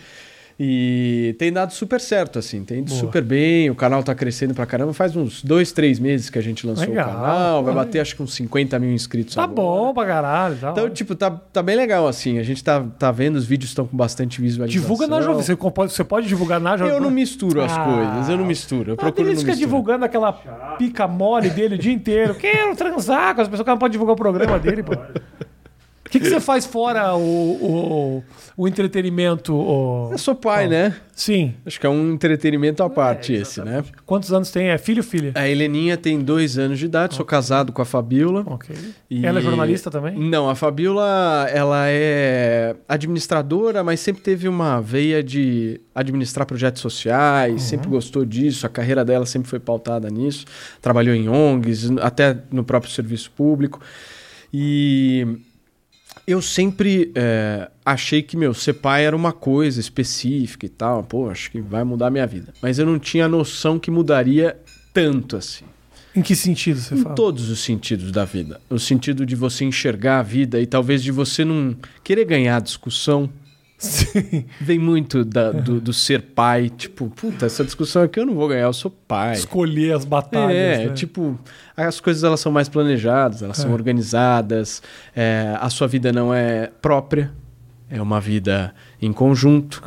E tem dado super certo, assim, tem ido Boa. super bem, o canal tá crescendo pra caramba. Faz uns dois, três meses que a gente lançou Legal. o canal, vai bater acho que uns 50 mil inscritos Tá agora. bom pra caralho. Tá Então, ótimo. tipo, tá, tá bem legal, assim. A gente tá, tá vendo, os vídeos estão com bastante visualização. Divulga na Jovem Você pode, você pode divulgar na Jovem Eu não misturo as Ah. coisas, eu não misturo. Eu Ah, procuro tem isso que é divulgando aquela pica mole dele o dia inteiro. *laughs* Quero transar com as pessoas, cara não pode divulgar o programa dele, pô. O que, que você faz fora o, o, o entretenimento? o- Eu sou pai, né? Sim. Acho que é um entretenimento à parte esse, né? Quantos anos tem? É filho ou filha? A Heleninha tem dois anos de idade, sou casado com a Fabiola. Ok. E- Ela é jornalista também? Não, a Fabiola, ela é administradora, mas sempre teve uma veia de administrar projetos sociais, Uhum. sempre gostou disso, a carreira dela sempre foi pautada nisso. Trabalhou em ONGs, até no próprio serviço público. E eu sempre é, achei que, meu, ser pai era uma coisa específica e tal. Pô, acho que vai mudar a minha vida. Mas eu não tinha noção que mudaria tanto assim. Em que sentido você Em fala? todos os sentidos da vida. No sentido de você enxergar a vida e talvez de você não querer ganhar a discussão. Sim. Vem muito da- do, do ser pai. Tipo, puta, essa discussão aqui eu não vou ganhar, eu sou pai. Escolher as batalhas. É, né? tipo, as coisas elas são mais planejadas, elas são É. organizadas, é, a sua vida não é própria, é uma vida em conjunto.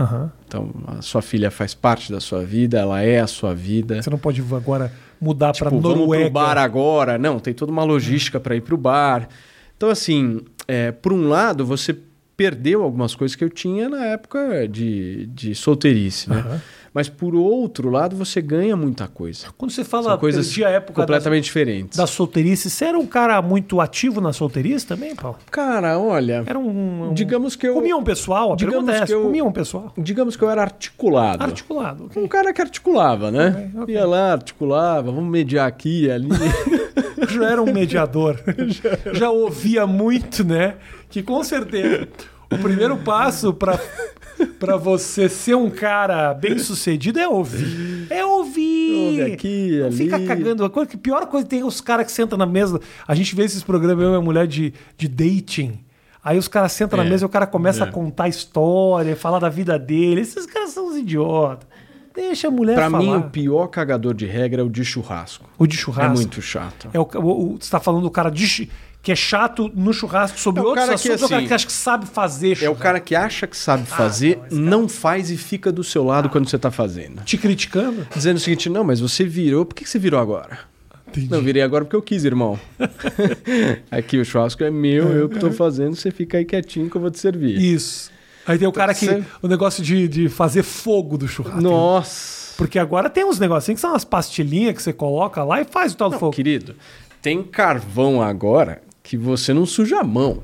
Então, a sua filha faz parte da sua vida, ela é a sua vida. Você não pode agora mudar pra Tipo, vamos Noruega. pro bar agora. Não, tem toda uma logística para ir pro bar. Então, assim, é, por um lado, você perdeu algumas coisas que eu tinha na época de, de solteirice, né? Aham. Mas por outro lado, você ganha muita coisa. Quando você fala São coisas perdi a época completamente diferentes. da, solteirice, você era um cara muito ativo na solteirice também, Paulo? Cara, olha, Era um. um- digamos que eu Comia um pessoal? A digamos é que eu- Comia um pessoal? digamos que eu era articulado. Articulado. ok. Um cara que articulava, né? Ok, ok. Ia lá, articulava, vamos mediar aqui e *laughs* ali. já era um mediador. já ouvia muito, né? Que com certeza o primeiro passo para para você ser um cara bem sucedido é ouvir. É ouvir. Ouve aqui, não ali. fica cagando. A coisa, pior coisa tem os caras que sentam na mesa. A gente vê esses programas, eu e a mulher de, de dating. Aí os caras sentam na É, mesa e o cara começa é. a contar história, falar da vida dele. Esses caras são uns idiotas. Deixa a mulher Pra falar. mim, o pior cagador de regra é o de churrasco. O de churrasco. É muito chato. É o, o- o- você tá falando do cara de, que é chato no churrasco sobre É o outros cara que, assuntos, ou o cara assim, que acha que sabe fazer É o churrasco? cara que acha que sabe fazer, não, esse cara- não faz e fica do seu lado quando você tá fazendo. Te criticando? Dizendo o seguinte, não, mas você virou, por que você virou agora? Entendi. Não, virei agora porque eu quis, irmão. *laughs* Aqui o churrasco é meu, eu que tô *laughs* fazendo, você fica aí quietinho que eu vou te servir. Isso. Aí tem o cara que. O negócio de, de fazer fogo do churrasco. Nossa! Porque agora tem uns negocinhos que são umas pastilhinhas que você coloca lá e faz o tal do fogo. querido, tem carvão agora que você não suja a mão.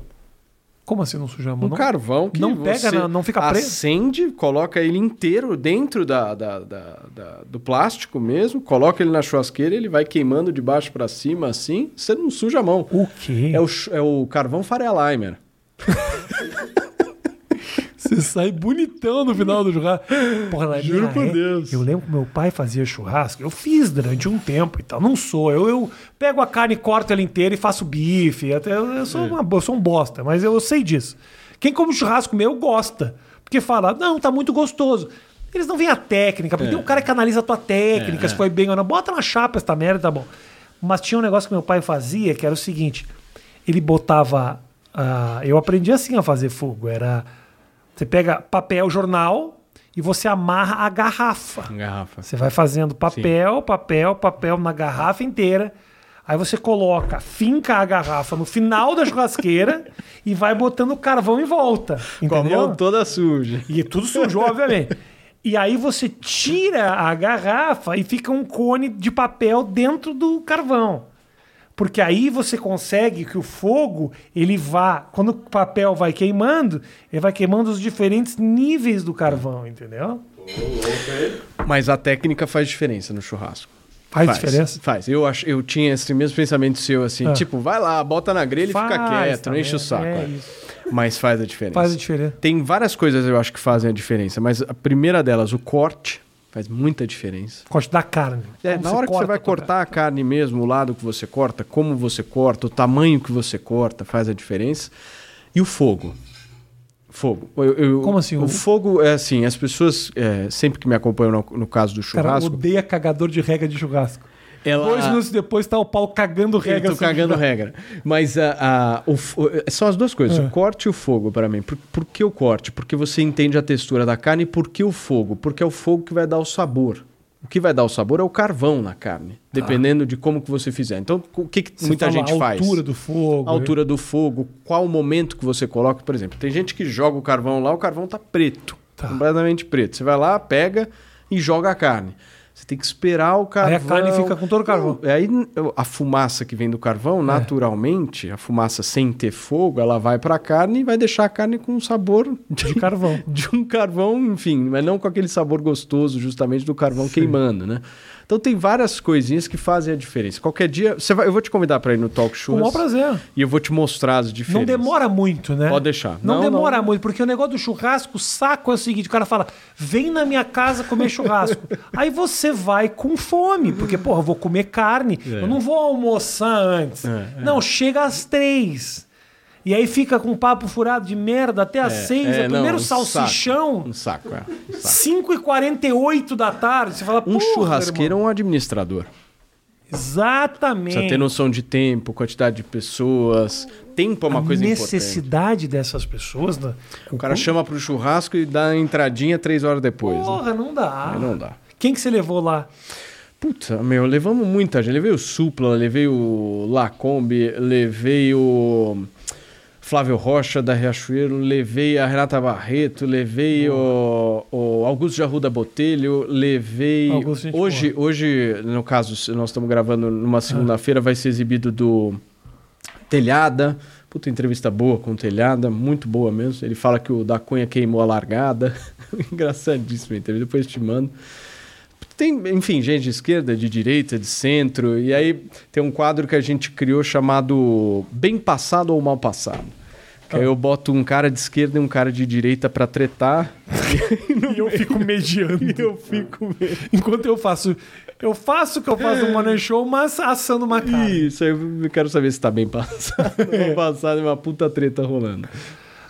Como assim não suja a mão? Um Não- carvão que não pega, não- não fica preso? acende, coloca ele inteiro dentro da, da- da- da- do plástico mesmo, coloca ele na churrasqueira, ele vai queimando de baixo pra cima assim, você não suja a mão. O quê? É o, é o carvão. *laughs* Você sai bonitão no final do churrasco. Porra, Juro por é- Deus. Eu lembro que meu pai fazia churrasco. Eu fiz durante um tempo e tal. Não sou. Eu, eu pego a carne, corto ela inteira e faço bife. Até, eu, eu sou uma, eu sou um bosta, mas eu sei disso. Quem come churrasco meu gosta. Porque fala, não, tá muito gostoso. Eles não veem a técnica, porque tem um cara que analisa a tua técnica, se foi bem ou não. Bota na chapa esta merda, tá bom. Mas tinha um negócio que meu pai fazia, que era o seguinte: ele botava. ah, eu aprendi assim a fazer fogo. Era. Você pega papel, jornal e você amarra a garrafa. Garrafa. Você vai fazendo papel, papel, papel na garrafa inteira. Aí você coloca, finca a garrafa no final da churrasqueira *laughs* e vai botando o carvão em volta. Com a Entendeu? mão toda suja. E tudo sujo, obviamente. E aí você tira a garrafa e fica um cone de papel dentro do carvão. Porque aí você consegue que o fogo, ele vá, quando o papel vai queimando, ele vai queimando os diferentes níveis do carvão, entendeu? Mas a técnica faz diferença no churrasco. Faz, diferença? Faz. Eu, acho, eu tinha esse mesmo pensamento seu, assim, Ah. tipo, vai lá, bota na grelha e fica Faz quieto, não enche o saco. é é. Mas faz a diferença. Faz a diferença. Tem várias coisas eu acho que fazem a diferença, mas a primeira delas, o corte, faz muita diferença. Corte da carne. É, na hora que você vai cortar a carne mesmo, o lado que você corta, como você corta, o tamanho que você corta, faz a diferença. E o fogo. Fogo. Eu- eu- Como assim? O, O- fogo é assim, as pessoas, é, sempre que me acompanham no, no caso do O cara churrasco, odeia cagador de regra de churrasco. Ela... Dois minutos depois tá o pau cagando Eu regra. tô cagando churrasco. regra. Mas a, a- o fo- são as duas coisas, É. o corte e o fogo para mim. Por, por que o corte? Porque você entende a textura da carne. E por que o fogo? Porque é o fogo que vai dar o sabor. O que vai dar o sabor é o carvão na carne, dependendo de como que você fizer. Então, o que, que muita gente a faz? altura do fogo. A altura do fogo, qual o momento que você coloca, por exemplo. Tem gente que joga o carvão lá, o carvão tá preto, Tá. completamente preto. Você vai lá, pega e joga a carne. Você tem que esperar o carvão. Aí a carne fica com todo o carvão. Aí a fumaça que vem do carvão, naturalmente, a fumaça sem ter fogo, ela vai para a carne e vai deixar a carne com um sabor De carvão. *laughs* de um carvão, enfim, mas não com aquele sabor gostoso justamente do carvão queimando, né? Então tem várias coisinhas que fazem a diferença. Qualquer dia, você vai, eu vou te convidar para ir no talk show Com o maior prazer. e eu vou te mostrar as Não diferenças. demora muito, né? Pode deixar. Não, Não, demora não. muito, porque o negócio do churrasco, o saco é o seguinte: o cara fala, vem na minha casa comer churrasco. *laughs* Aí você vai com fome, porque, porra, eu vou comer carne, eu não vou almoçar antes. É, Não, chega às três. E aí fica com um papo furado de merda até às seis. É, não, primeiro um salsichão, Saco. Um saco, é. Um, saco. 5 e 48 da tarde. Você fala, um churrasqueiro é um administrador. Exatamente. Precisa ter noção de tempo, quantidade de pessoas. Tempo é uma a coisa importante. necessidade dessas pessoas. Né? O cara chama pro churrasco e dá a entradinha três horas depois. né? Porra, não dá. Aí não dá. Quem que você levou lá? Puta, meu, levamos muita gente. Levei o Supla, levei o Lacombe, levei o Flávio Rocha da Riachuelo, levei a Renata Barreto, levei o, o Augusto de Arruda Botelho, levei. Augusto, hoje, hoje, no caso, nós estamos gravando numa segunda-feira, vai ser exibido do Telhada. Puta entrevista boa com o Telhada, muito boa mesmo. Ele fala que o da Cunha queimou a largada. *laughs* Engraçadíssimo a entrevista, depois te mando. Tem, enfim, gente de esquerda, de direita, de centro. E aí tem um quadro que a gente criou chamado Bem Passado ou Mal Passado. Que aí eu boto um cara de esquerda e um cara de direita pra tretar. *laughs* e eu fico mediando. *laughs* E eu fico meio... Enquanto eu faço. Eu faço o que eu faço no Morning Show, mas assando uma carne. Isso, eu quero saber se tá bem passado. *laughs* Não passado, é uma puta treta rolando.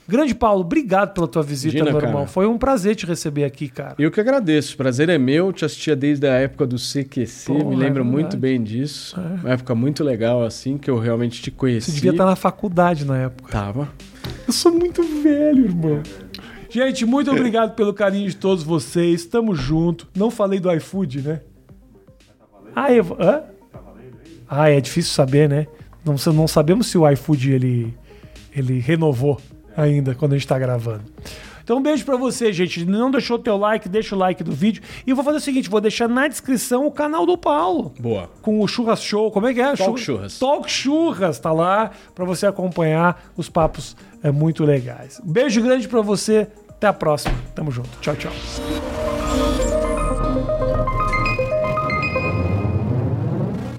Grande Paulo, obrigado pela tua visita, Imagina, meu irmão. cara. Foi um prazer te receber aqui, cara. Eu que agradeço. O prazer é meu. Te assistia desde a época do CQC. Porra, me lembro é muito bem disso. Uma época muito legal, assim, que eu realmente te conheci. Você devia estar na faculdade na época. Tava. Eu sou muito velho, irmão. Gente, muito obrigado pelo carinho de todos vocês. Tamo junto. Não falei do iFood, né? Ah, eu... Hã? Ah, é difícil saber, né? Não, não sabemos se o iFood ele, ele renovou ainda quando a gente tá gravando. Então, um beijo pra você, gente. Não deixou o teu like, deixa o like do vídeo. E vou fazer o seguinte: vou deixar na descrição o canal do Paulo Boa. com o Churras Show. Como é que é? Talk Churras- Churras. Talk Churras, tá lá pra você acompanhar os papos é, muito legais. Um beijo grande pra você. Até a próxima. Tamo junto. Tchau, tchau.